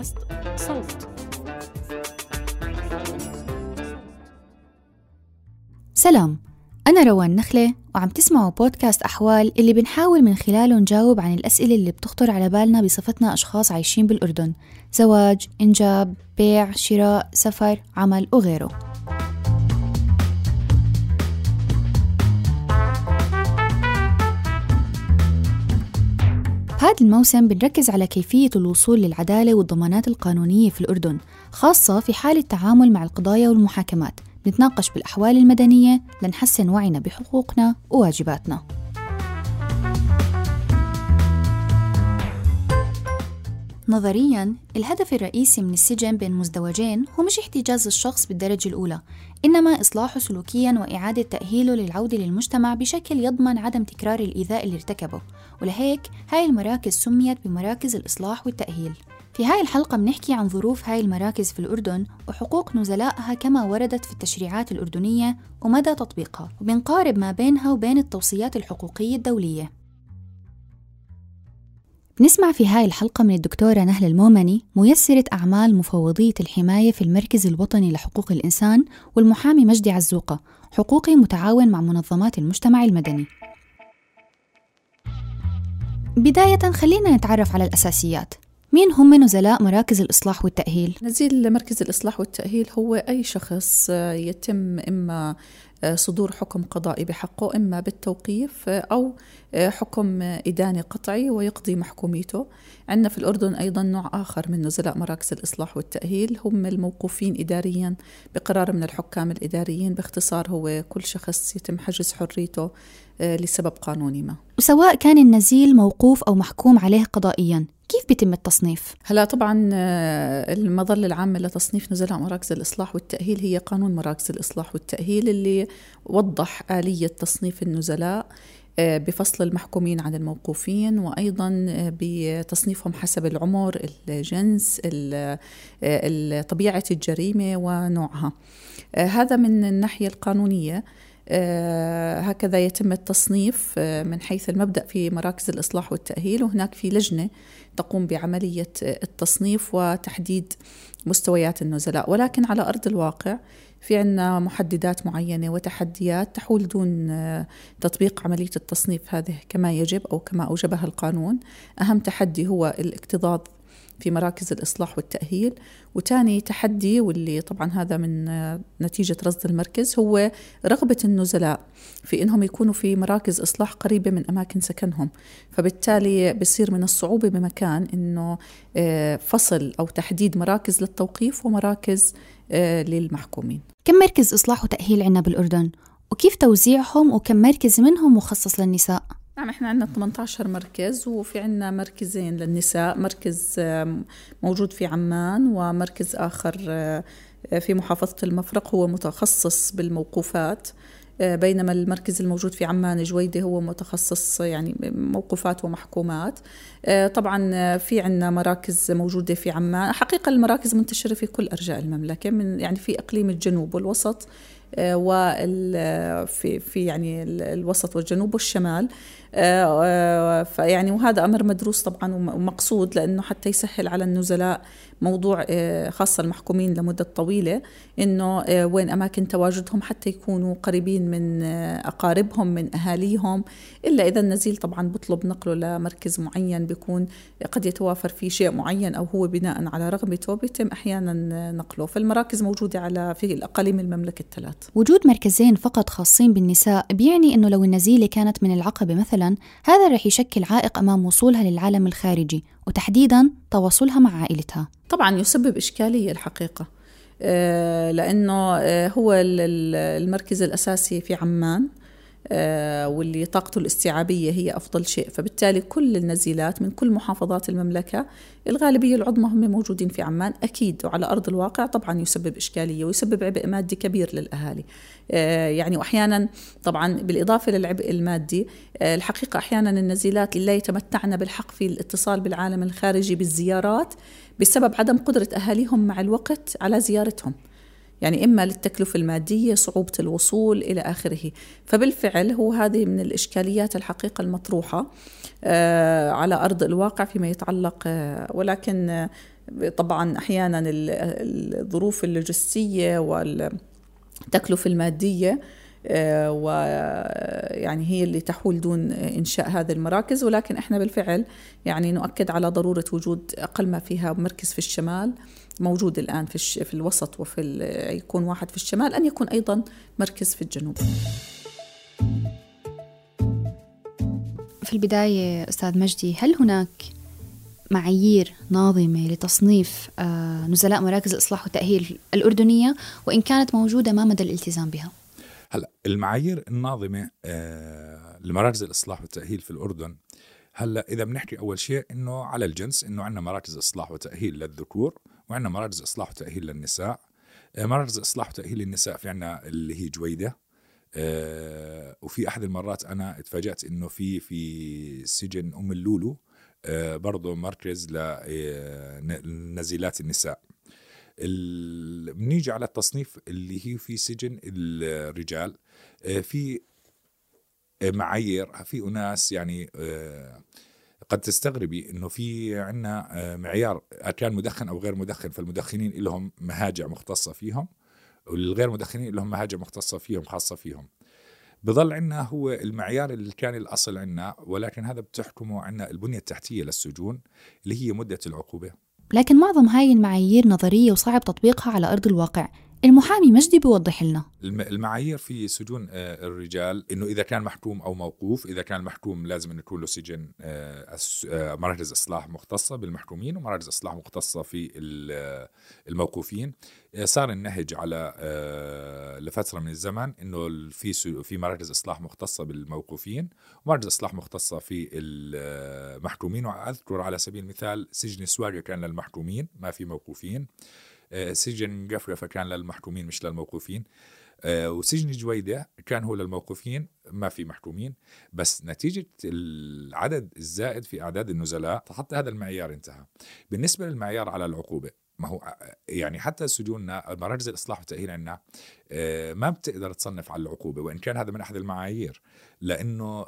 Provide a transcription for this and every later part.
بودكاست صوت. سلام أنا روان نخلة وعم تسمعوا بودكاست أحوال اللي بنحاول من خلاله نجاوب عن الأسئلة اللي بتخطر على بالنا بصفتنا أشخاص عايشين بالأردن زواج، إنجاب، بيع، شراء، سفر، عمل وغيره. بهذا الموسم بنركز على كيفية الوصول للعدالة والضمانات القانونية في الأردن خاصة في حال التعامل مع القضايا والمحاكمات. نتناقش بالأحوال المدنية لنحسن وعينا بحقوقنا وواجباتنا. نظريا الهدف الرئيسي من السجن بين مزدوجين هو مش احتجاز الشخص بالدرجة الأولى إنما إصلاحه سلوكيا وإعادة تأهيله للعودة للمجتمع بشكل يضمن عدم تكرار الإيذاء اللي ارتكبه. ولهيك هاي المراكز سميت بمراكز الإصلاح والتأهيل. في هاي الحلقة بنحكي عن ظروف هاي المراكز في الأردن وحقوق نزلائها كما وردت في التشريعات الأردنية ومدى تطبيقها وبنقارب ما بينها وبين التوصيات الحقوقية الدولية. نسمع في هاي الحلقة من الدكتورة نهلة المومني ميسرة أعمال مفوضية الحماية في المركز الوطني لحقوق الإنسان والمحامي مجدي عزوقة حقوقي متعاون مع منظمات المجتمع المدني. بداية خلينا نتعرف على الأساسيات مين هم نزلاء مراكز الإصلاح والتأهيل؟ نزيل مركز الإصلاح والتأهيل هو أي شخص يتم إما صدور حكم قضائي بحقه إما بالتوقيف أو حكم إداني قطعي ويقضي محكوميته. عندنا في الأردن أيضا نوع آخر من نزلاء مراكز الإصلاح والتأهيل. هم الموقوفين إداريا بقرار من الحكام الإداريين باختصار هو كل شخص يتم حجز حريته لسبب قانوني ما. وسواء كان النزيل موقوف أو محكوم عليه قضائيا كيف بيتم التصنيف؟ هلا طبعا المظلة العامة لتصنيف نزلاء مراكز الإصلاح والتأهيل هي قانون مراكز الإصلاح والتأهيل اللي وضح آلية تصنيف النزلاء بفصل المحكومين عن الموقوفين وأيضا بتصنيفهم حسب العمر، الجنس، طبيعة الجريمة ونوعها. هذا من الناحية القانونية. هكذا يتم التصنيف من حيث المبدأ في مراكز الإصلاح والتأهيل وهناك في لجنة تقوم بعملية التصنيف وتحديد مستويات النزلاء. ولكن على أرض الواقع في عنا محددات معينة وتحديات تحول دون تطبيق عملية التصنيف هذه كما يجب أو كما أوجبها القانون. أهم تحدي هو الاكتظاظ في مراكز الإصلاح والتأهيل وتاني تحدي واللي طبعا هذا من نتيجة رصد المركز هو رغبة النزلاء في إنهم يكونوا في مراكز إصلاح قريبة من أماكن سكنهم فبالتالي بصير من الصعوبة بمكان إنه فصل أو تحديد مراكز للتوقيف ومراكز للمحكومين كم مركز إصلاح وتأهيل عندنا بالأردن؟ وكيف توزيعهم وكم مركز منهم مخصص للنساء؟ نعم إحنا عندنا 18 مركز وفي عندنا مركزين للنساء مركز موجود في عمان ومركز آخر في محافظة المفرق هو متخصص بالموقوفات. بينما المركز الموجود في عمان جويدة هو متخصص يعني موقوفات ومحكومات. طبعا في عندنا مراكز موجودة في عمان. حقيقة المراكز منتشرة في كل أرجاء المملكة من يعني في إقليم الجنوب والوسط. وفي في يعني الوسط والجنوب والشمال. فيعني وهذا أمر مدروس طبعا ومقصود لأنه حتى يسهل على النزلاء موضوع خاصة المحكومين لمدة طويلة إنه وين أماكن تواجدهم حتى يكونوا قريبين من أقاربهم من أهاليهم إلا إذا النزيل طبعا بطلب نقله لمركز معين بيكون قد يتوافر فيه شيء معين أو هو بناء على رغبته بيتم أحيانا نقله. فالمراكز موجودة على في الأقاليم المملكة الثلاث. وجود مركزين فقط خاصين بالنساء بيعني إنه لو النزيلة كانت من العقبة مثلا هذا رح يشكل عائق أمام وصولها للعالم الخارجي. وتحديدا تواصلها مع عائلتها. طبعا يسبب إشكالية الحقيقة لأنه هو المركز الأساسي في عمان واللي طاقته الاستيعابية هي أفضل شيء. فبالتالي كل النزيلات من كل محافظات المملكة الغالبية العظمى هم موجودين في عمان أكيد. وعلى أرض الواقع طبعا يسبب إشكالية ويسبب عبء مادي كبير للأهالي. يعني وأحيانا طبعا بالإضافة للعبء المادي الحقيقة أحيانا النزيلات لا يتمتعن بالحق في الاتصال بالعالم الخارجي بالزيارات بسبب عدم قدرة أهاليهم مع الوقت على زيارتهم. يعني إما للتكلفة المادية صعوبة الوصول إلى آخره. فبالفعل هو هذه من الإشكاليات الحقيقة المطروحة على أرض الواقع فيما يتعلق ولكن طبعا أحيانا الظروف اللوجستية والتكلفة المادية آه، ويعني هي اللي تحول دون إنشاء هذه المراكز. ولكن إحنا بالفعل يعني نؤكد على ضرورة وجود أقل ما فيها مركز في الشمال. موجود الآن في, في الوسط وفي يكون واحد في الشمال أن يكون أيضا مركز في الجنوب في البداية أستاذ مجدي هل هناك معايير ناظمة لتصنيف آه، نزلاء مراكز الإصلاح والتأهيل الأردنية وإن كانت موجودة ما مدى الالتزام بها؟ هلا المعايير الناظمة آه، لمراكز الإصلاح والتأهيل في الأردن هلا إذا بنحكي أول شيء إنه على الجنس إنه عندنا مراكز إصلاح وتأهيل للذكور وعندنا مراكز إصلاح وتأهيل للنساء. آه، مراكز إصلاح وتأهيل للنساء في عندنا اللي هي جويدة. آه وفي أحد المرات أنا اتفاجات إنه في في سجن أم اللولو آه برضه مركز لنزيلات النساء. بنيجي على التصنيف اللي هي في سجن الرجال. في معايير في أناس يعني قد تستغربي إنه في عندنا آه، معيار كان مدخن أو غير مدخن فالمدخنين لهم مهاجع مختصة فيهم والغير مدخنين لهم مهاجم مختصة فيهم خاصة فيهم. بظل عندنا هو المعيار اللي كان الأصل عندنا ولكن هذا بتحكمه عندنا البنية التحتية للسجون اللي هي مدة العقوبة. لكن معظم هاي المعايير نظرية وصعب تطبيقها على أرض الواقع. المحامي مجدي بيوضح لنا. المعايير في سجون آه، الرجال إنه إذا كان محكوم أو موقوف إذا كان محكوم لازم إنه يكون له سجن آه، آه، مراكز إصلاح مختصة بالمحكومين ومراكز إصلاح مختصة في الموقوفين. صار النهج على لفترة من الزمن إنه في في مراكز إصلاح مختصة بالموقوفين ومراكز إصلاح مختصة في المحكومين وأذكر على سبيل المثال سجن سواقة كان للمحكومين ما في موقوفين. سجن قفقفة كان للمحكومين مش للموقوفين. آه، وسجن جويدة كان هو للموقوفين ما في محكومين. بس نتيجة العدد الزائد في أعداد النزلاء حتى هذا المعيار انتهى. بالنسبة للمعيار على العقوبة ما هو يعني حتى سجوننا مراكز الإصلاح والتأهيل عندنا آه، ما بتقدر تصنف على العقوبة وإن كان هذا من أحد المعايير. لأنه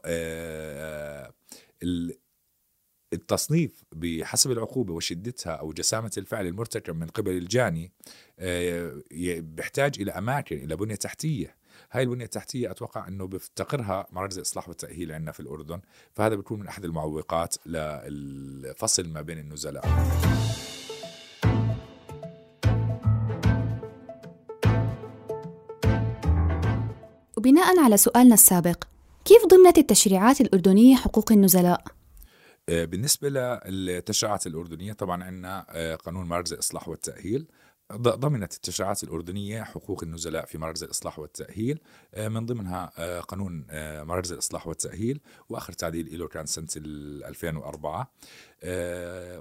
التصنيف بحسب العقوبة وشدتها أو جسامة الفعل المرتكب من قبل الجاني آه، بيحتاج إلى أماكن إلى بنية تحتية هاي البنية التحتية أتوقع أنه بيفتقرها مراكز الإصلاح والتأهيل عندنا في الأردن فهذا بيكون من أحد المعوقات للفصل ما بين النزلاء وبناء على سؤالنا السابق كيف ضمنت التشريعات الأردنية حقوق النزلاء؟ آه، بالنسبة للتشريعات الأردنية طبعا عندنا آه، قانون مراكز الإصلاح والتأهيل. ضمنت التشريعات الأردنية حقوق النزلاء في مراكز الإصلاح والتأهيل آه، من ضمنها قانون مراكز الإصلاح والتأهيل وآخر تعديل له كان سنة 2004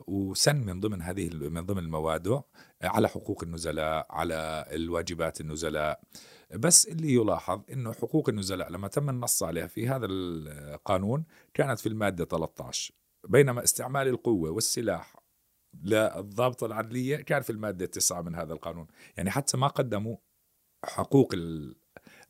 وسن من ضمن هذه من ضمن المواد على حقوق النزلاء على الواجبات النزلاء. بس اللي يلاحظ إنه حقوق النزلاء لما تم النص عليها في هذا القانون كانت في المادة 13 بينما استعمال القوة والسلاح للضابطة العدلية كان في المادة 9 من هذا القانون. يعني حتى ما قدموا حقوق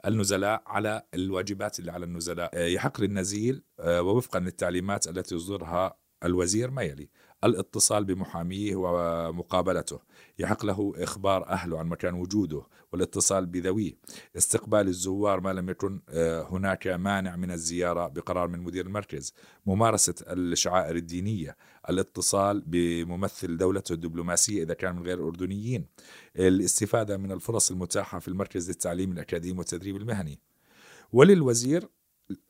النزلاء على الواجبات اللي على النزلاء. آه، يحق للنزيل آه، ووفقا للتعليمات التي يصدرها الوزير ما يلي. الاتصال بمحاميه ومقابلته. يحق له إخبار أهله عن مكان وجوده والاتصال بذويه. استقبال الزوار ما لم يكن آه، هناك مانع من الزيارة بقرار من مدير المركز. ممارسة الشعائر الدينية. الاتصال بممثل دولته الدبلوماسية إذا كان من غير الأردنيين الاستفادة من الفرص المتاحة في المركز للتعليم الأكاديمي والتدريب المهني. وللوزير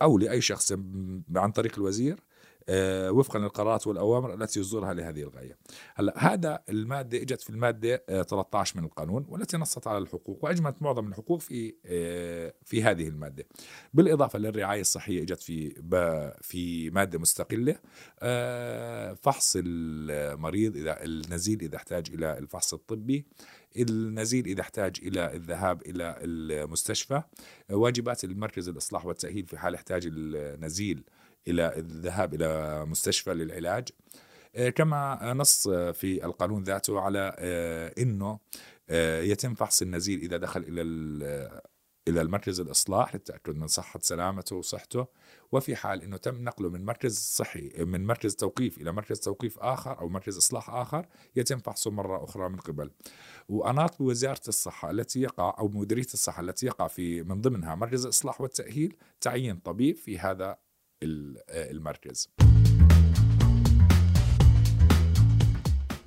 أو لأي شخص عن طريق الوزير وفقا للقرارات والأوامر التي يصدرها لهذه الغاية. هلا هذا المادة إجت في المادة 13 آه، من القانون والتي نصت على الحقوق وأجملت معظم الحقوق في آه، في هذه المادة. بالإضافة للرعاية الصحية إجت في في مادة مستقلة فحص المريض إذا النزيل إذا احتاج إلى الفحص الطبي النزيل إذا احتاج إلى الذهاب إلى المستشفى واجبات المركز الإصلاح والتأهيل في حال احتاج النزيل إلى الذهاب إلى مستشفى للعلاج. آه، كما نص في القانون ذاته على آه، إنه آه، يتم فحص النزيل إذا دخل إلى إلى المركز الإصلاح للتأكد من صحة سلامته وصحته وفي حال إنه تم نقله من مركز صحي من مركز توقيف إلى مركز توقيف آخر أو مركز إصلاح آخر يتم فحصه مرة أخرى من قبل. وأناط بوزارة الصحة التي يقع أو مديرية الصحة التي يقع في من ضمنها مركز الإصلاح والتأهيل تعيين طبيب في هذا المركز.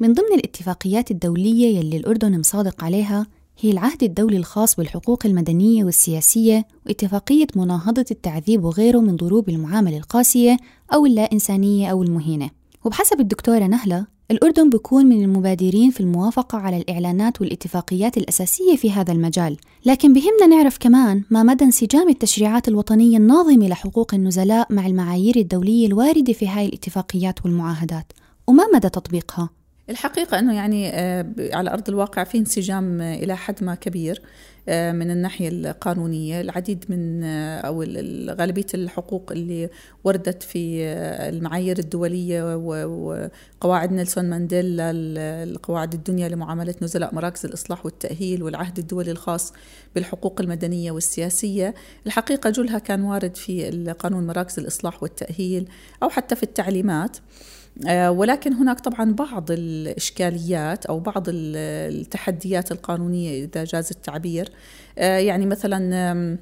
من ضمن الاتفاقيات الدولية يلي الأردن مصادق عليها هي العهد الدولي الخاص بالحقوق المدنية والسياسية واتفاقية مناهضة التعذيب وغيره من ضروب المعاملة القاسية أو اللا إنسانية أو المهينة وبحسب الدكتورة نهلة الأردن بيكون من المبادرين في الموافقة على الإعلانات والاتفاقيات الأساسية في هذا المجال. لكن بهمنا نعرف كمان ما مدى انسجام التشريعات الوطنية الناظمة لحقوق النزلاء مع المعايير الدولية الواردة في هاي الاتفاقيات والمعاهدات. وما مدى تطبيقها؟ الحقيقة أنه يعني آه، على أرض الواقع في انسجام آه، إلى حد ما كبير آه، من الناحية القانونية. العديد من أو غالبية الحقوق اللي وردت في المعايير الدولية وقواعد نيلسون مانديلا القواعد الدنيا لمعاملة نزلاء مراكز الإصلاح والتأهيل والعهد الدولي الخاص بالحقوق المدنية والسياسية. الحقيقة جلها كان وارد في قانون مراكز الإصلاح والتأهيل أو حتى في التعليمات. ولكن هناك طبعا بعض الإشكاليات أو بعض التحديات القانونية إذا جاز التعبير. آه، يعني مثلا آه،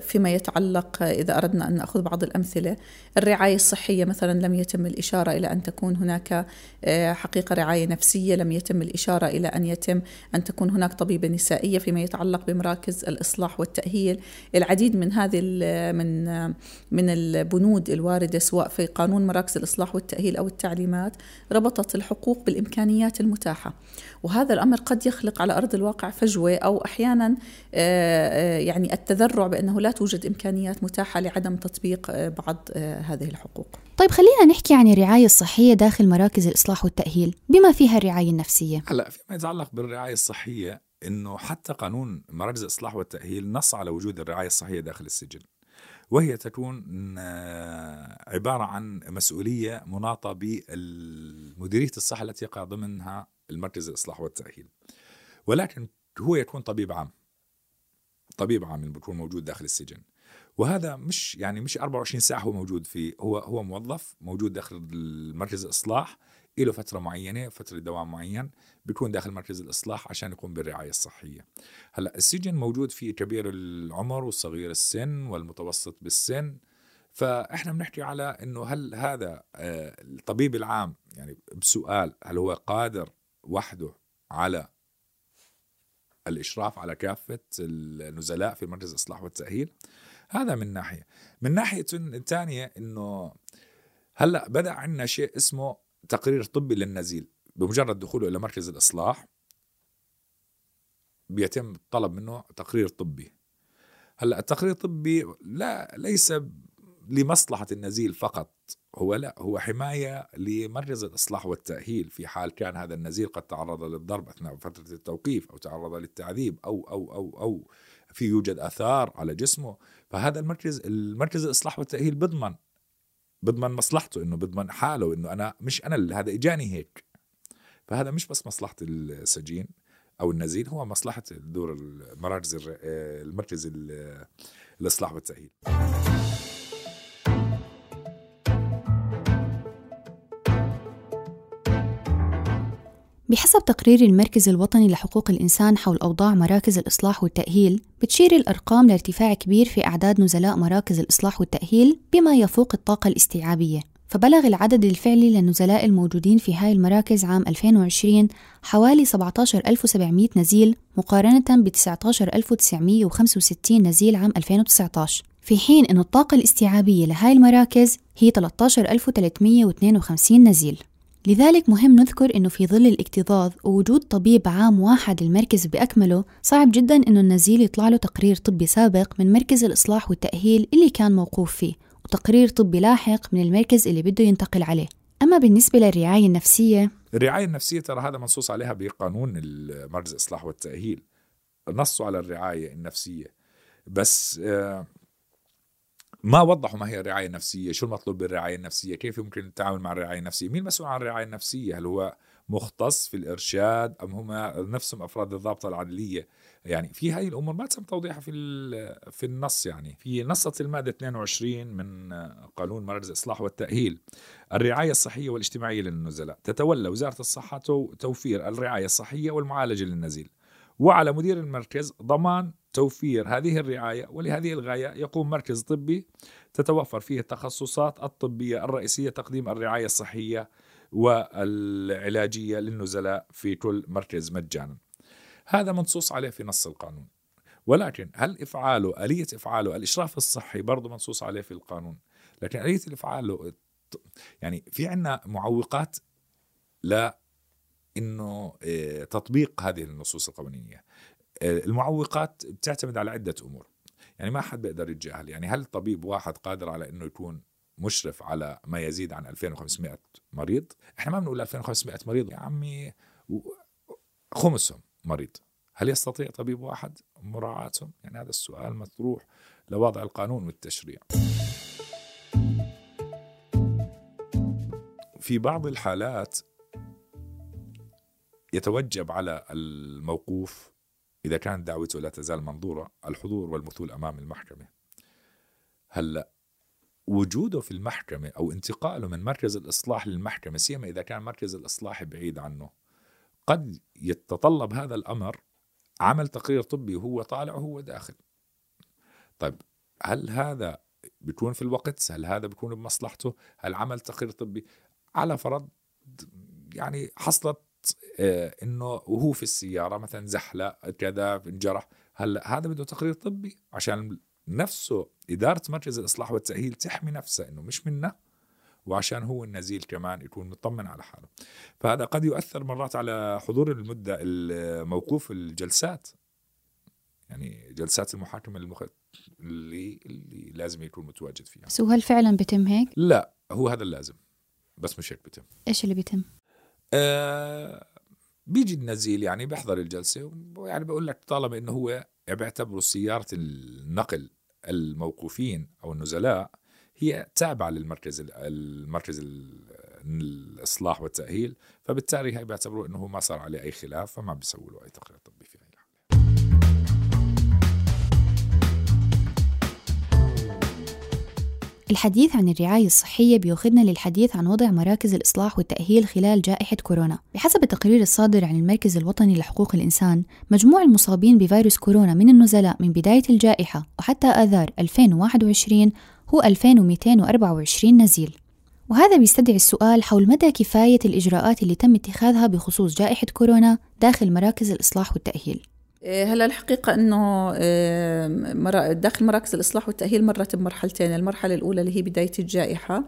فيما يتعلق إذا أردنا أن نأخذ بعض الأمثلة الرعاية الصحية مثلا لم يتم الإشارة إلى أن تكون هناك آه، حقيقة رعاية نفسية لم يتم الإشارة إلى أن يتم أن تكون هناك طبيبة نسائية فيما يتعلق بمراكز الإصلاح والتأهيل. العديد من هذه من من البنود الواردة سواء في قانون مراكز الإصلاح والتأهيل أو التعليمات ربطت الحقوق بالإمكانيات المتاحة. وهذا الأمر قد يخلق على أرض الواقع فجوة أو أحيانا آه، يعني التذرع بأنه لا توجد إمكانيات متاحة لعدم تطبيق بعض هذه الحقوق. طيب خلينا نحكي عن الرعاية الصحية داخل مراكز الإصلاح والتأهيل. بما فيها الرعاية النفسية؟ هلا فيما يتعلق بالرعاية الصحية إنه حتى قانون مراكز الإصلاح والتأهيل نص على وجود الرعاية الصحية داخل السجن. وهي تكون عبارة عن مسؤولية مناطة بمديريه الصحة التي يقع ضمنها المركز الإصلاح والتأهيل. ولكن هو يكون طبيب عام. طبيب عام بيكون موجود داخل السجن. وهذا مش يعني مش 24 ساعة هو موجود فيه هو هو موظف موجود داخل مركز الإصلاح له فترة معينة فترة دوام معين بيكون داخل مركز الإصلاح عشان يقوم بالرعاية الصحية. هلأ السجن موجود فيه كبير العمر والصغير السن والمتوسط بالسن. فإحنا بنحكي على أنه هل هذا آه، الطبيب العام يعني بسؤال هل هو قادر وحده على الإشراف على كافة النزلاء في مركز الإصلاح والتأهيل. هذا من ناحية. من ناحية ثانية إنه هلأ بدأ عندنا شيء اسمه تقرير طبي للنزيل. بمجرد دخوله إلى مركز الإصلاح بيتم الطلب منه تقرير طبي. هلأ التقرير الطبي لا ليس لمصلحة النزيل فقط. هو لا هو حماية لمركز الإصلاح والتأهيل في حال كان هذا النزيل قد تعرض للضرب أثناء فترة التوقيف أو تعرض للتعذيب أو أو أو أو في يوجد آثار على جسمه فهذا المركز المركز الإصلاح والتأهيل بضمن بضمن مصلحته إنه بضمن حاله إنه أنا مش أنا اللي هذا إجاني هيك. فهذا مش بس مصلحة السجين أو النزيل هو مصلحة دور المراكز المركز الإصلاح والتأهيل. بحسب تقرير المركز الوطني لحقوق الإنسان حول أوضاع مراكز الإصلاح والتأهيل بتشير الأرقام لارتفاع كبير في أعداد نزلاء مراكز الإصلاح والتأهيل بما يفوق الطاقة الاستيعابية. فبلغ العدد الفعلي للنزلاء الموجودين في هاي المراكز عام 2020 حوالي 17700 نزيل مقارنة ب 19965 نزيل عام 2019 في حين أن الطاقة الاستيعابية لهاي المراكز هي 13352 نزيل. لذلك مهم نذكر أنه في ظل الاكتظاظ ووجود طبيب عام واحد المركز بأكمله صعب جدا أنه النزيل يطلع له تقرير طبي سابق من مركز الإصلاح والتأهيل اللي كان موقوف فيه وتقرير طبي لاحق من المركز اللي بده ينتقل عليه. أما بالنسبة للرعاية النفسية الرعاية النفسية ترى هذا منصوص عليها بقانون مركز الإصلاح والتأهيل نصوا على الرعاية النفسية. بس آه ما وضحوا ما هي الرعاية النفسية شو المطلوب بالرعاية النفسية؟ كيف يمكن التعامل مع الرعاية النفسية؟ مين مسؤول عن الرعاية النفسية؟ هل هو مختص في الإرشاد أم هم نفسهم أفراد الضابطة العدلية؟ يعني في هاي الأمور ما تم توضيحها في في النص يعني. في نصت المادة 22 من قانون مراكز الإصلاح والتأهيل الرعاية الصحية والاجتماعية للنزلاء. تتولى وزارة الصحة توفير الرعاية الصحية والمعالجة للنزيل. وعلى مدير المركز ضمان توفير هذه الرعاية ولهذه الغاية يقوم مركز طبي تتوفر فيه التخصصات الطبية الرئيسية تقديم الرعاية الصحية والعلاجية للنزلاء في كل مركز مجانا. هذا منصوص عليه في نص القانون. ولكن هل إفعاله آلية إفعاله الإشراف الصحي برضه منصوص عليه في القانون لكن آلية الإفعال يعني في عندنا معوقات لا إنه آه، تطبيق هذه النصوص القانونية المعوقات بتعتمد على عدة أمور. يعني ما حد بيقدر يتجاهل يعني هل طبيب واحد قادر على إنه يكون مشرف على ما يزيد عن 2500 مريض؟ إحنا ما بنقول 2500 مريض. يا عمي خمسهم مريض. هل يستطيع طبيب واحد مراعاتهم؟ يعني هذا السؤال مطروح لوضع القانون والتشريع. في بعض الحالات يتوجب على الموقوف إذا كانت دعوته لا تزال منظورة الحضور والمثول أمام المحكمة. هلأ وجوده في المحكمة أو انتقاله من مركز الإصلاح للمحكمة سيما إذا كان مركز الإصلاح بعيد عنه قد يتطلب هذا الأمر عمل تقرير طبي وهو طالع وهو داخل. طيب هل هذا بيكون في الوقت؟ هل هذا بيكون بمصلحته؟ هل عمل تقرير طبي؟ على فرض يعني حصلت إنه وهو في السيارة مثلا زحلق كذا انجرح. هلأ هذا بده تقرير طبي عشان نفسه إدارة مركز الإصلاح والتأهيل تحمي نفسها إنه مش منا وعشان هو النزيل كمان يكون مطمن على حاله. فهذا قد يؤثر مرات على حضور المدة الموقوف الجلسات. يعني جلسات المحاكمة المخ... اللي, اللي لازم يكون متواجد فيها. بس هل فعلا بيتم هيك؟ لا هو هذا اللازم بس مش هيك بيتم. إيش اللي بيتم؟ آه بيجي النزيل يعني بيحضر الجلسة يعني بقول لك طالما إنه هو بيعتبروا سيارة النقل الموقوفين أو النزلاء هي تابعة للمركز المركز الإصلاح والتأهيل فبالتالي هي بيعتبروا أنه ما صار عليه أي خلاف فما بيسووا له أي تقرير طبي. الحديث عن الرعاية الصحية بيأخذنا للحديث عن وضع مراكز الإصلاح والتأهيل خلال جائحة كورونا. بحسب التقرير الصادر عن المركز الوطني لحقوق الإنسان مجموع المصابين بفيروس كورونا من النزلاء من بداية الجائحة وحتى آذار 2021 هو 2224 نزيل. وهذا بيستدعي السؤال حول مدى كفاية الإجراءات اللي تم اتخاذها بخصوص جائحة كورونا داخل مراكز الإصلاح والتأهيل. هلا الحقيقة أنه إيه، داخل مراكز الإصلاح والتأهيل مرت بمرحلتين المرحلة الأولى اللي هي بداية الجائحة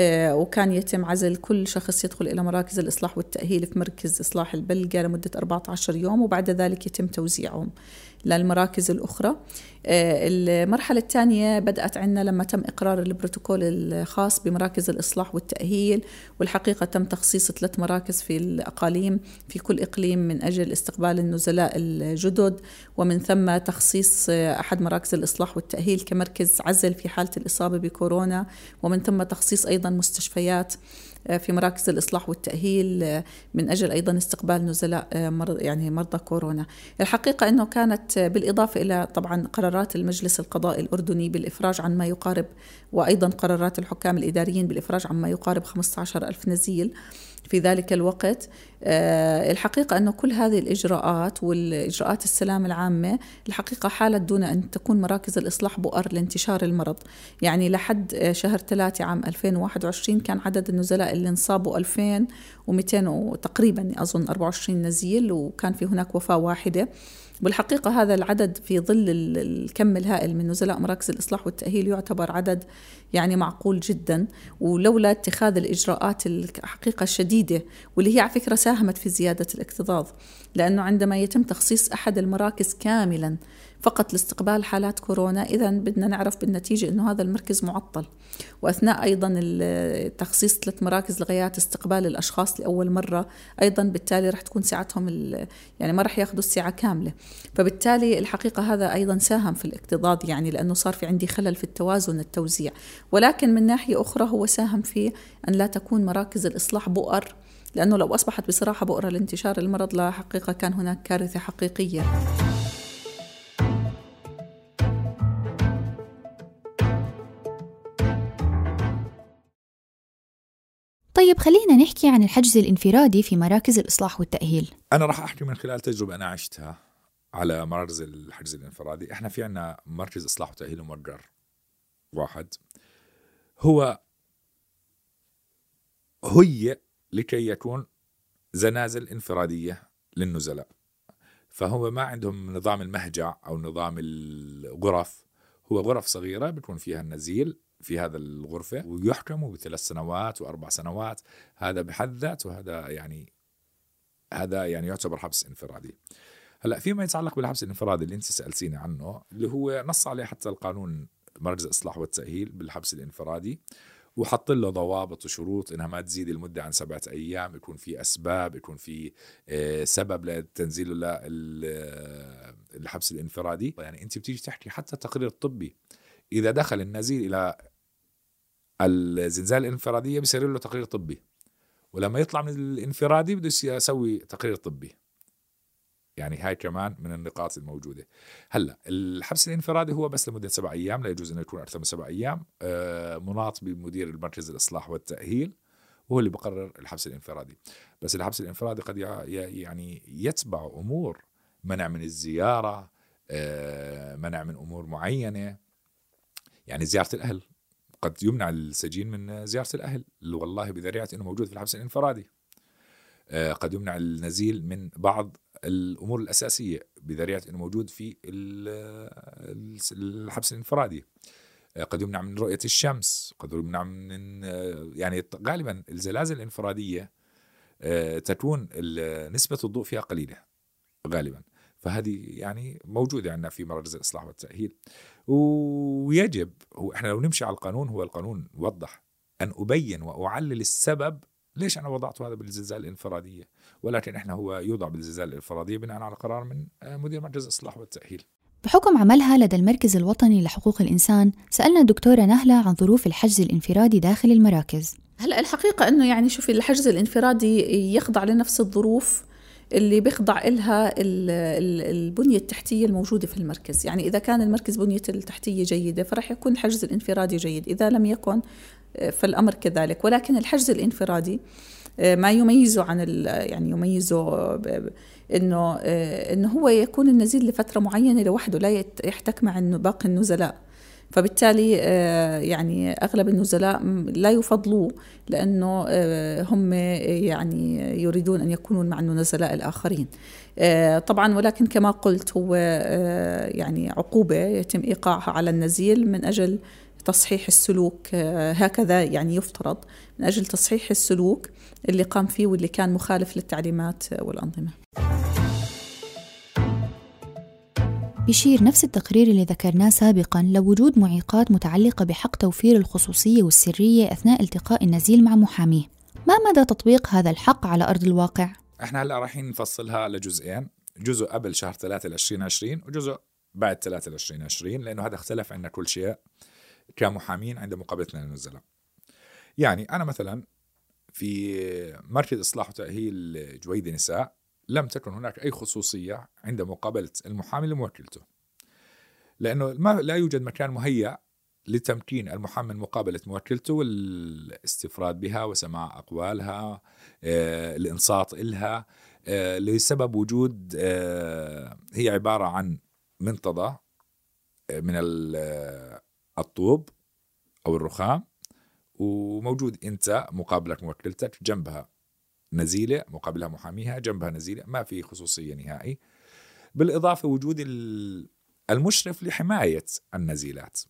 إيه، وكان يتم عزل كل شخص يدخل إلى مراكز الإصلاح والتأهيل في مركز إصلاح البلقة لمدة 14 يوم وبعد ذلك يتم توزيعهم. للمراكز الأخرى. آه، المرحلة الثانية بدأت عندنا لما تم إقرار البروتوكول الخاص بمراكز الإصلاح والتأهيل والحقيقة تم تخصيص ثلاث مراكز في الأقاليم في كل إقليم من أجل استقبال النزلاء الجدد ومن ثم تخصيص أحد مراكز الإصلاح والتأهيل كمركز عزل في حالة الإصابة بكورونا ومن ثم تخصيص أيضا مستشفيات. في مراكز الإصلاح والتأهيل آه، من أجل أيضا استقبال نزلاء آه، يعني مرضى كورونا. الحقيقة أنه كانت بالإضافة إلى طبعا قرارات المجلس القضائي الأردني بالإفراج عن ما يقارب وأيضا قرارات الحكام الإداريين بالإفراج عن ما يقارب 15 ألف نزيل في ذلك الوقت آه، الحقيقة أنه كل هذه الإجراءات والإجراءات السلام العامة الحقيقة حالت دون أن تكون مراكز الإصلاح بؤر لانتشار المرض. يعني لحد شهر ثلاثة عام 2021 كان عدد النزلاء اللي انصابوا 2200 تقريبا أظن 24 نزيل وكان في هناك وفاة واحدة. بالحقيقة هذا العدد في ظل الكم الهائل من نزلاء مراكز الإصلاح والتأهيل يعتبر عدد يعني معقول جدا. ولولا اتخاذ الإجراءات الحقيقة الشديدة واللي هي على فكرة ساهمت في زيادة الاكتظاظ لأنه عندما يتم تخصيص أحد المراكز كاملا فقط لاستقبال حالات كورونا إذا بدنا نعرف بالنتيجة أنه هذا المركز معطل. وأثناء أيضا تخصيص ثلاث مراكز لغايات استقبال الأشخاص لأول مرة أيضا بالتالي رح تكون ساعتهم يعني ما رح يأخذوا الساعة كاملة. فبالتالي الحقيقة هذا أيضا ساهم في الاكتظاظ يعني لأنه صار في عندي خلل في التوازن التوزيع. ولكن من ناحية أخرى هو ساهم في أن لا تكون مراكز الإصلاح بؤر لأنه لو أصبحت بصراحة بؤرة لانتشار المرض لا حقيقة كان هناك كارثة حقيقية. طيب خلينا نحكي عن الحجز الانفرادي في مراكز الإصلاح والتأهيل. أنا راح أحكي من خلال تجربة أنا عشتها على مراكز الحجز الانفرادي. إحنا في عنا مركز إصلاح وتأهيل مؤجر واحد. هو هي لكي يكون زنازل انفرادية للنزلاء. فهو ما عندهم نظام المهجع أو نظام الغرف. هو غرف صغيرة بتكون فيها النزيل في هذا الغرفة ويحكموا بثلاث سنوات وأربع سنوات. هذا بحد ذاته هذا يعني هذا يعني يعتبر حبس انفرادي. هلأ فيما يتعلق بالحبس الانفرادي اللي أنت سألتيني عنه اللي هو نص عليه حتى القانون مركز الإصلاح والتأهيل بالحبس الانفرادي وحط له ضوابط وشروط إنها ما تزيد المدة عن سبعة أيام يكون في أسباب يكون في آه، سبب لتنزيله للحبس الانفرادي. يعني أنت بتيجي تحكي حتى التقرير الطبي إذا دخل النزيل إلى الزنزانة الانفرادية بيصير له تقرير طبي ولما يطلع من الانفرادي بده يسوي تقرير طبي. يعني هاي كمان من النقاط الموجودة. هلأ الحبس الانفرادي هو بس لمدة سبع أيام لا يجوز إنه يكون أكثر من سبع أيام. آه، مناط بمدير المركز الإصلاح والتأهيل وهو اللي بقرر الحبس الانفرادي. بس الحبس الانفرادي قد يعني يتبع أمور منع من الزيارة آه، منع من أمور معينة. يعني زيارة الأهل قد يمنع السجين من زيارة الأهل. والله بذريعة إنه موجود في الحبس الانفرادي. آه، قد يمنع النزيل من بعض الأمور الأساسية بذريعة إنه موجود في الحبس الانفرادي. آه، قد يمنع من رؤية الشمس قد يمنع من آه، يعني غالبا الزلازل الانفرادية تكون نسبة الضوء فيها قليلة غالبا. فهذه يعني موجودة عندنا في مراكز الإصلاح والتأهيل. ويجب هو إحنا لو نمشي على القانون هو القانون وضح أن أبين وأعلل السبب ليش أنا وضعت هذا بالزلزال الانفرادية؟ ولكن إحنا هو يوضع بالزلزال الانفرادية بناء على قرار من آه، مدير مركز الإصلاح والتأهيل. بحكم عملها لدى المركز الوطني لحقوق الإنسان سألنا الدكتورة نهلة عن ظروف الحجز الانفرادي داخل المراكز. هلأ الحقيقة أنه يعني شوفي الحجز الانفرادي يخضع لنفس الظروف اللي بيخضع إلها البنية التحتية الموجودة في المركز. يعني إذا كان المركز بنيته التحتية جيدة فرح يكون الحجز الانفرادي جيد. إذا لم يكن فالأمر كذلك. ولكن الحجز الانفرادي آه، ما يميزه عن يعني يميزه إنه آه، إنه هو يكون النزيل لفترة معينة لوحده لا يحتك مع باقي النزلاء. فبالتالي آه، يعني أغلب النزلاء لا يفضلوه لأنه هم يعني يريدون أن يكونوا مع النزلاء الآخرين. طبعا ولكن كما قلت هو يعني عقوبة يتم إيقاعها على النزيل من أجل تصحيح السلوك آه، هكذا يعني يفترض من أجل تصحيح السلوك اللي قام فيه واللي كان مخالف للتعليمات والأنظمة. بيشير نفس التقرير اللي ذكرناه سابقا لوجود معيقات متعلقة بحق توفير الخصوصية والسرية أثناء التقاء النزيل مع محاميه. ما مدى تطبيق هذا الحق على أرض الواقع؟ إحنا هلأ رايحين نفصلها لجزئين جزء قبل شهر 3 2020 وجزء بعد 3 2020 لأنه هذا اختلف عندنا كل شيء. كمحامين عند مقابلتنا للنزلاء يعني أنا مثلا في مركز إصلاح وتأهيل جويد نساء لم تكن هناك أي خصوصية عند مقابلة المحامي لموكلته لأنه ما لا يوجد مكان مهيأ لتمكين المحامي من مقابلة موكلته والاستفراد بها وسماع أقوالها آه، الإنصات إلها آه، لسبب وجود آه، هي عبارة عن منتضى من الطوب أو الرخام وموجود أنت مقابلك موكلتك جنبها نزيلة مقابلها محاميها جنبها نزيلة ما في خصوصية نهائي. بالإضافة وجود المشرف لحماية النزيلات.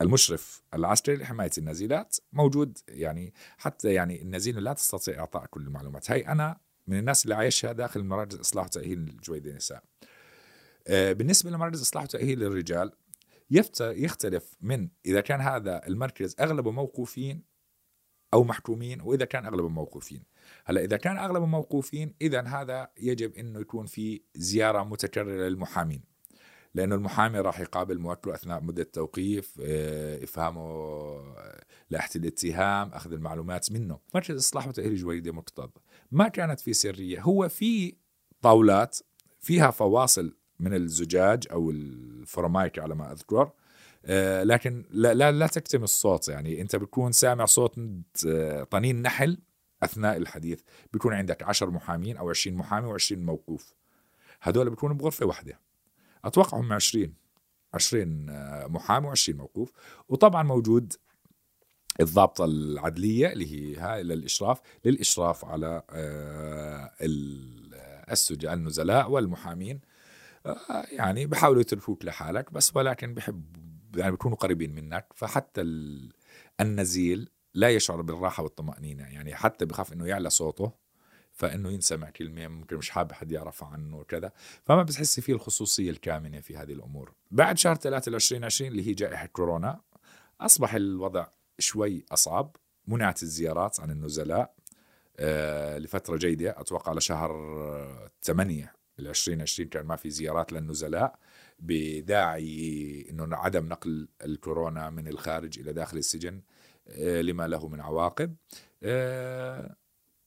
المشرف العسكري لحماية النزيلات موجود يعني حتى يعني النزيله لا تستطيع إعطاء كل المعلومات. هاي أنا من الناس اللي عايشها داخل مراكز إصلاح وتأهيل الجويدة النساء آه، بالنسبة لمراكز إصلاح وتأهيل الرجال يختلف من إذا كان هذا المركز اغلبه موقوفين أو محكومين وإذا كان اغلبه موقوفين. هلأ إذا كان اغلبه موقوفين اذا هذا يجب إنه يكون في زيارة متكررة للمحامين لأنه المحامي راح يقابل موكله أثناء مدة التوقيف آه، إفهامه آه، لائحة الاتهام أخذ المعلومات منه. مركز إصلاح وتأهيل جويده مرتضى. ما كانت في سرية هو في طاولات فيها فواصل من الزجاج أو الفورمايك على ما أذكر. آه، لكن لا, لا, لا تكتم الصوت يعني. أنت بتكون سامع صوت آه، طنين نحل أثناء الحديث. بيكون عندك 10 محامين أو 20 محامي و20 موقوف. هدول بيكونوا بغرفة واحدة. أتوقع هم 20 20 آه، محامي و20 موقوف. وطبعا موجود الضابطة العدلية اللي هي هاي للإشراف للإشراف على السجناء النزلاء والمحامين. يعني بحاولوا يتركوك لحالك بس ولكن بحب يعني بيكونوا قريبين منك فحتى النزيل لا يشعر بالراحة والطمأنينة. يعني حتى بخاف إنه يعلى صوته فإنه ينسمع كلمة ممكن مش حابب حد يعرف عنه وكذا. فما بتحسي فيه الخصوصية الكامنة في هذه الأمور. بعد شهر 3 2020 اللي هي جائحة كورونا أصبح الوضع شوي أصعب. منعت الزيارات عن النزلاء آه لفترة جيدة أتوقع لشهر 8 ال 2020 كان ما في زيارات للنزلاء بداعي إنه عدم نقل الكورونا من الخارج إلى داخل السجن آه، لما له من عواقب. آه،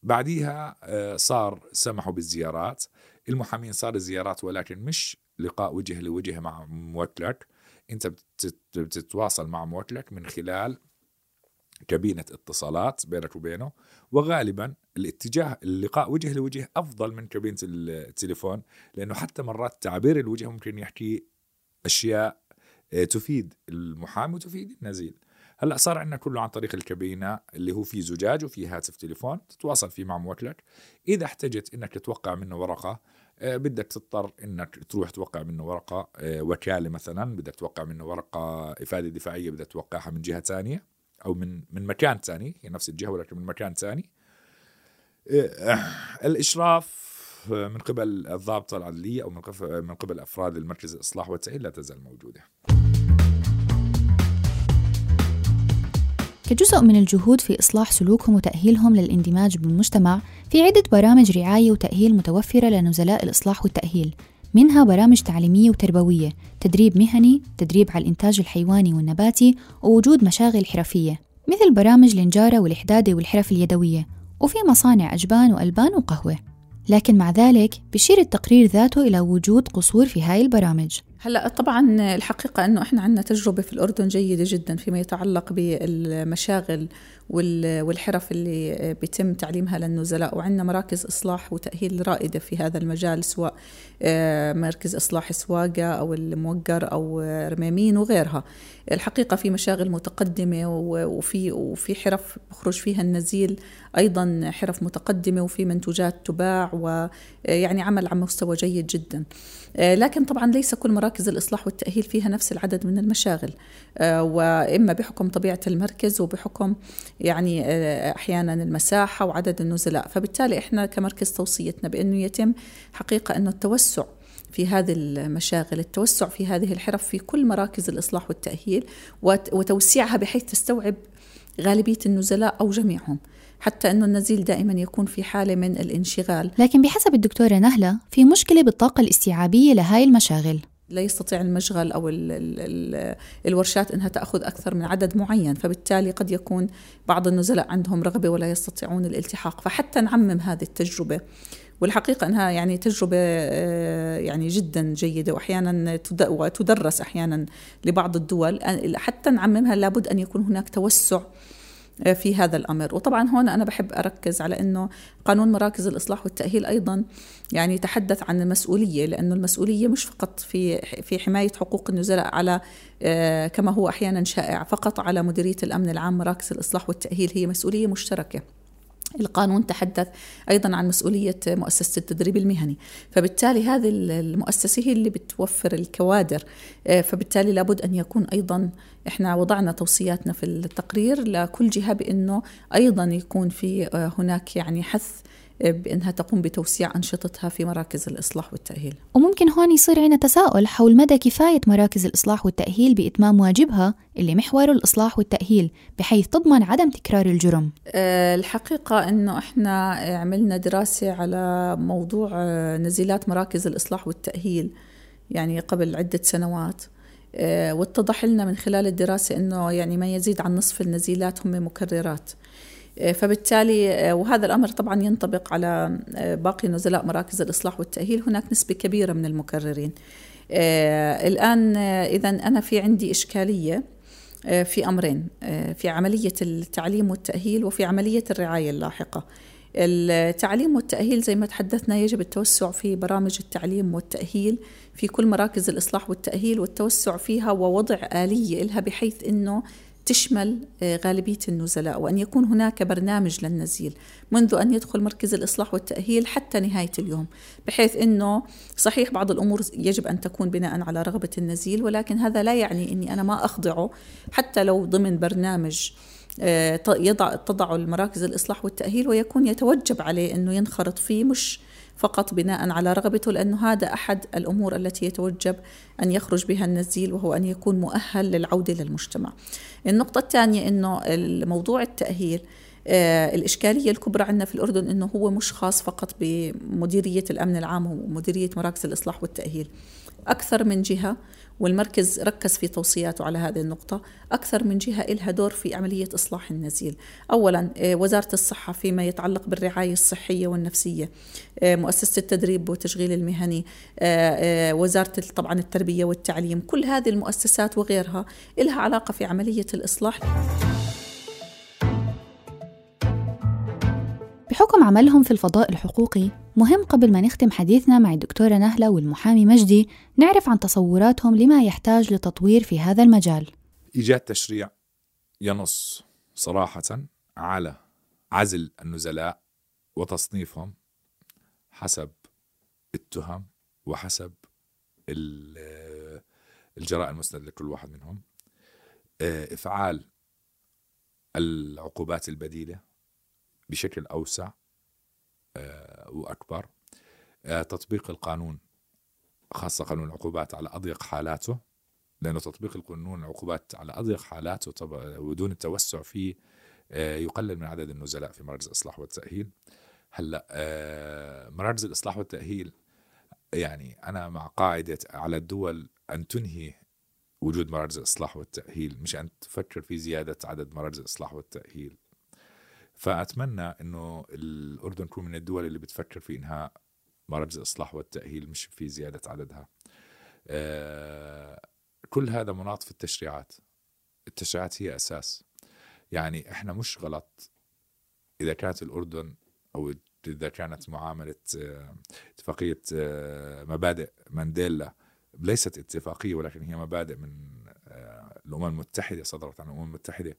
بعديها آه، صار سمحوا بالزيارات. المحامين صار الزيارات ولكن مش لقاء وجه لوجه مع موكلك أنت بتتواصل مع موكلك من خلال كابينة اتصالات بينك وبينه وغالبا الاتجاه اللقاء وجه لوجه أفضل من كابينة التليفون لأنه حتى مرات تعبير الوجه ممكن يحكي أشياء آه، تفيد المحامي وتفيد النزيل. هلأ صار عندنا كله عن طريق الكابينه اللي هو في زجاج وفي هاتف تليفون تتواصل فيه مع موكلك. إذا احتجت إنك توقع منه ورقة آه، بدك تضطر إنك تروح توقع منه ورقة آه، وكالة مثلا بدك توقع منه ورقة إفادة دفاعية بدك توقعها من جهة ثانية. أو من من مكان ثاني هي نفس الجهة ولكن من مكان ثاني إيه، الإشراف من قبل الضابطه العدليه أو من قبل من قبل أفراد المركز الإصلاح والتأهيل لا تزال موجودة. كجزء من الجهود في إصلاح سلوكهم وتأهيلهم للاندماج بالمجتمع في عدة برامج رعاية وتأهيل متوفرة لنزلاء الإصلاح والتأهيل منها برامج تعليمية وتربوية تدريب مهني تدريب على الإنتاج الحيواني والنباتي ووجود مشاغل حرفية مثل برامج النجارة والإحدادة والحرف اليدوية وفي مصانع أجبان وألبان وقهوة. لكن مع ذلك بشير التقرير ذاته إلى وجود قصور في هاي البرامج. هلا طبعا الحقيقة أنه إحنا عندنا تجربة في الأردن جيدة جدا فيما يتعلق بالمشاغل والحرف اللي بيتم تعليمها للنزلاء. وعندنا مراكز إصلاح وتأهيل رائدة في هذا المجال سواء آه، مركز إصلاح سواقة أو الموقر أو رميمين وغيرها. الحقيقة في مشاغل متقدمة وفي وفي حرف بخرج فيها النزيل أيضا حرف متقدمة وفي منتوجات تباع ويعني عمل على مستوى جيد جدا. آه، لكن طبعا ليس كل مراكز الإصلاح والتأهيل فيها نفس العدد من المشاغل. آه، وإما بحكم طبيعة المركز وبحكم يعني آه، أحيانا المساحة وعدد النزلاء. فبالتالي إحنا كمركز توصيتنا بأنه يتم حقيقة أنه التوسع في هذه المشاغل التوسع في هذه الحرف في كل مراكز الإصلاح والتأهيل وتوسيعها بحيث تستوعب غالبية النزلاء أو جميعهم حتى أنه النزيل دائما يكون في حالة من الانشغال. لكن بحسب الدكتورة نهلة في مشكلة بالطاقة الاستيعابية لهاي المشاغل. لا يستطيع المشغل أو ال ال ال الورشات إنها تأخذ أكثر من عدد معين فبالتالي قد يكون بعض النزلاء عندهم رغبة ولا يستطيعون الالتحاق. فحتى نعمم هذه التجربة والحقيقة أنها يعني تجربة آه، يعني جدا جيدة وأحيانا تدرس أحيانا لبعض الدول. حتى نعممها لابد أن يكون هناك توسع في هذا الأمر. وطبعا هون أنا بحب أركز على إنه قانون مراكز الإصلاح والتأهيل أيضا يعني يتحدث عن المسؤولية لأنه المسؤولية مش فقط في في حماية حقوق النزلاء على آه، كما هو أحيانا شائع فقط على مديرية الأمن العام مراكز الإصلاح والتأهيل هي مسؤولية مشتركة. القانون تحدث أيضا عن مسؤولية مؤسسة التدريب المهني، فبالتالي هذه المؤسسة هي اللي بتوفر الكوادر، آه، فبالتالي لابد أن يكون أيضا إحنا وضعنا توصياتنا في التقرير لكل جهة بأنه أيضا يكون في آه، هناك يعني حث بأنها تقوم بتوسيع أنشطتها في مراكز الإصلاح والتأهيل. وممكن هون يصير عنا تساؤل حول مدى كفاية مراكز الإصلاح والتأهيل بإتمام واجبها اللي محوره الإصلاح والتأهيل بحيث تضمن عدم تكرار الجرم. أه الحقيقة أنه إحنا عملنا دراسة على موضوع آه، نزيلات مراكز الإصلاح والتأهيل يعني قبل عدة سنوات. أه واتضح لنا من خلال الدراسة أنه يعني ما يزيد عن نصف النزيلات هم مكررات. آه، فبالتالي آه، وهذا الأمر طبعا ينطبق على آه، باقي نزلاء مراكز الإصلاح والتأهيل. هناك نسبة كبيرة من المكررين. الآن إذا أنا في عندي إشكالية في أمرين في عملية التعليم والتأهيل وفي عملية الرعاية اللاحقة. التعليم والتأهيل زي ما تحدثنا يجب التوسع في برامج التعليم والتأهيل في كل مراكز الإصلاح والتأهيل والتوسع فيها ووضع آلية لها بحيث أنه تشمل آه، غالبية النزلاء وأن يكون هناك برنامج للنزيل منذ أن يدخل مركز الإصلاح والتأهيل حتى نهاية اليوم بحيث أنه صحيح بعض الأمور يجب أن تكون بناء على رغبة النزيل ولكن هذا لا يعني أني أنا ما أخضعه حتى لو ضمن برنامج آه، يضع تضع المراكز الإصلاح والتأهيل ويكون يتوجب عليه أنه ينخرط فيه مش فقط بناء على رغبته لأنه هذا أحد الأمور التي يتوجب أن يخرج بها النزيل وهو أن يكون مؤهل للعودة للمجتمع النقطة الثانية أنه موضوع التأهيل آه الإشكالية الكبرى عندنا في الأردن أنه هو مش خاص فقط بمديرية الأمن العام ومديرية مراكز الإصلاح والتأهيل. أكثر من جهة والمركز ركز في توصياته على هذه النقطة أكثر من جهة إلها دور في عملية إصلاح النزيل. أولا آه، وزارة الصحة فيما يتعلق بالرعاية الصحية والنفسية آه، مؤسسة التدريب والتشغيل المهني آه، وزارة طبعا التربية والتعليم كل هذه المؤسسات وغيرها إلها علاقة في عملية الإصلاح. بحكم عملهم في الفضاء الحقوقي مهم قبل ما نختم حديثنا مع الدكتورة نهلة والمحامي مجدي نعرف عن تصوراتهم لما يحتاج لتطوير في هذا المجال. إيجاد تشريع ينص صراحة على عزل النزلاء وتصنيفهم حسب التهم وحسب الجرائم المسند لكل واحد منهم. آه، إفعال العقوبات البديلة بشكل أوسع آه، وأكبر. آه، تطبيق القانون خاصة قانون العقوبات على أضيق حالاته لأنه تطبيق القانون العقوبات على أضيق حالاته ودون التوسع فيه آه، يقلل من عدد النزلاء في مراكز الإصلاح والتأهيل. هلأ مراكز الإصلاح والتأهيل يعني أنا مع قاعدة على الدول أن تنهي وجود مراكز الإصلاح والتأهيل مش أن تفكر في زيادة عدد مراكز الإصلاح والتأهيل. فأتمنى إنه الأردن تكون من الدول اللي بتفكر في انهاء مراكز الاصلاح والتأهيل مش في زيادة عددها. آه، كل هذا مناط في التشريعات. التشريعات هي أساس. يعني إحنا مش غلط إذا كانت الأردن أو إذا كانت معاملة آه، اتفاقية آه، مبادئ مانديلا ليست اتفاقية ولكن هي مبادئ من الأمم المتحدة صدرت عن الأمم المتحدة.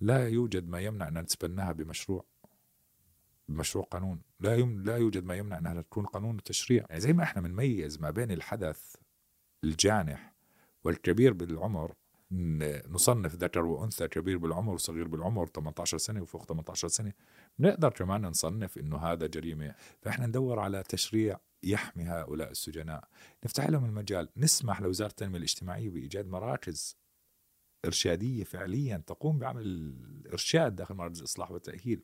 لا يوجد ما يمنع أن نتبناها بمشروع بمشروع قانون. لا يم... لا يوجد ما يمنع أنها تكون قانون وتشريع يعني زي ما إحنا بنميز ما بين الحدث الجانح والكبير بالعمر نصنف ذكر وأنثى كبير بالعمر وصغير بالعمر 18 سنة وفوق 18 سنة. نقدر كمان نصنف إنه هذا جريمة. فإحنا ندور على تشريع يحمي هؤلاء السجناء. نفتح لهم المجال. نسمح لوزارة التنمية الاجتماعية بإيجاد مراكز إرشادية فعليا تقوم بعمل الإرشاد داخل مراكز الإصلاح والتأهيل.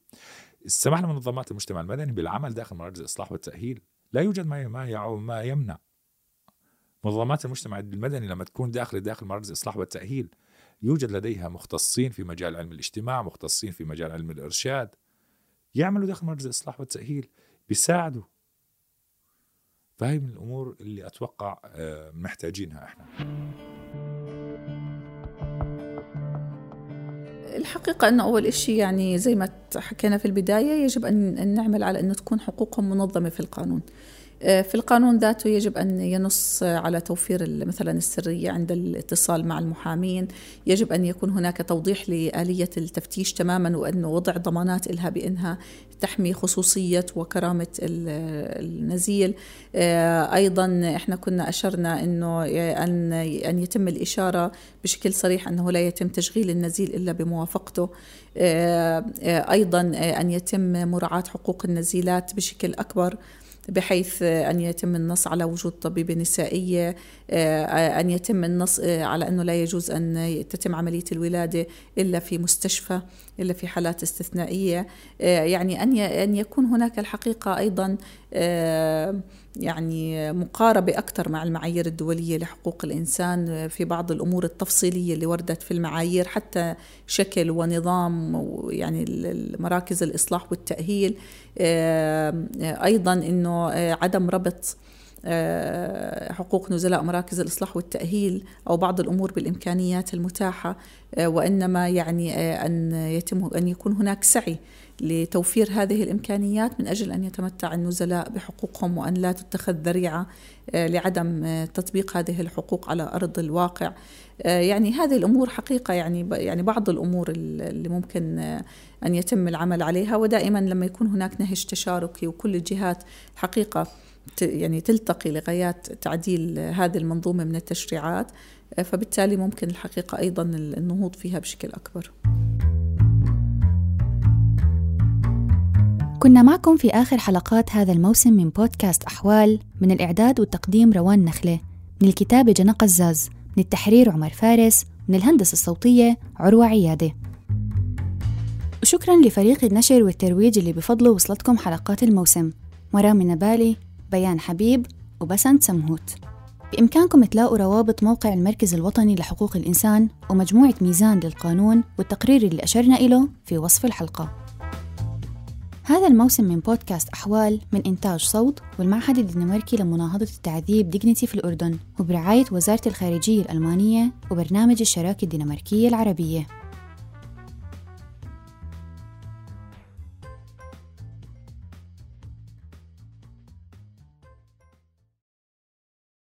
السماح لمنظمات المجتمع المدني بالعمل داخل مراكز الإصلاح والتأهيل. لا يوجد ما ما ما يمنع. منظمات المجتمع المدني لما تكون داخل داخل مراكز الإصلاح والتأهيل يوجد لديها مختصين في مجال علم الاجتماع مختصين في مجال علم الإرشاد يعملوا داخل مراكز الإصلاح والتأهيل بيساعدوا. فهي من الأمور اللي أتوقع آه، محتاجينها إحنا. الحقيقة أنه أول إشي يعني زي ما حكينا في البداية يجب أن نعمل على أنه تكون حقوقهم منظمة في القانون. في القانون ذاته يجب أن ينص على توفير مثلا السرية عند الاتصال مع المحامين. يجب أن يكون هناك توضيح لآلية التفتيش تماما وأنه وضع ضمانات إلها بأنها تحمي خصوصية وكرامة النزيل. آه، أيضا إحنا كنا أشرنا أنه أن أن يتم الإشارة بشكل صريح أنه لا يتم تشغيل النزيل إلا بموافقته. آه، أيضا أن يتم مراعاة حقوق النزيلات بشكل أكبر. بحيث أن يتم النص على وجود طبيبة نسائية آه، أن يتم النص آه، على أنه لا يجوز أن تتم عملية الولادة إلا في مستشفى إلا في حالات استثنائية. آه، يعني أن أن يكون هناك الحقيقة أيضا يعني مقاربة أكثر مع المعايير الدولية لحقوق الإنسان في بعض الأمور التفصيلية اللي وردت في المعايير حتى شكل ونظام يعني مراكز الإصلاح والتأهيل. أيضا أنه عدم ربط حقوق نزلاء مراكز الإصلاح والتأهيل أو بعض الأمور بالإمكانيات المتاحة. وإنما يعني أن يتم أن يكون هناك سعي لتوفير هذه الإمكانيات من أجل أن يتمتع النزلاء بحقوقهم وأن لا تتخذ ذريعة آه، لعدم آه، تطبيق هذه الحقوق على أرض الواقع آه، يعني هذه الأمور حقيقة يعني يعني بعض الأمور اللي ممكن أن يتم العمل عليها ودائما لما يكون هناك نهج تشاركي وكل الجهات حقيقة يعني تلتقي لغايات تعديل هذه المنظومة من التشريعات فبالتالي ممكن الحقيقة أيضا النهوض فيها بشكل أكبر. كنا معكم في آخر حلقات هذا الموسم من بودكاست أحوال من الإعداد والتقديم روان نخلة من الكتابة جنى قزاز من التحرير عمر فارس من الهندسة الصوتية عروة عيادة. وشكرا لفريق النشر والترويج اللي بفضله وصلتكم حلقات الموسم. مرام نبالي بيان حبيب وبسنت سمهوت. بإمكانكم تلاقوا روابط موقع المركز الوطني لحقوق الإنسان ومجموعة ميزان للقانون والتقرير اللي أشرنا إله في وصف الحلقة. هذا الموسم من بودكاست أحوال من إنتاج صوت والمعهد الدنماركي لمناهضة التعذيب ديجنيتي في الأردن وبرعاية وزارة الخارجية الألمانية وبرنامج الشراكة الدنماركية العربية.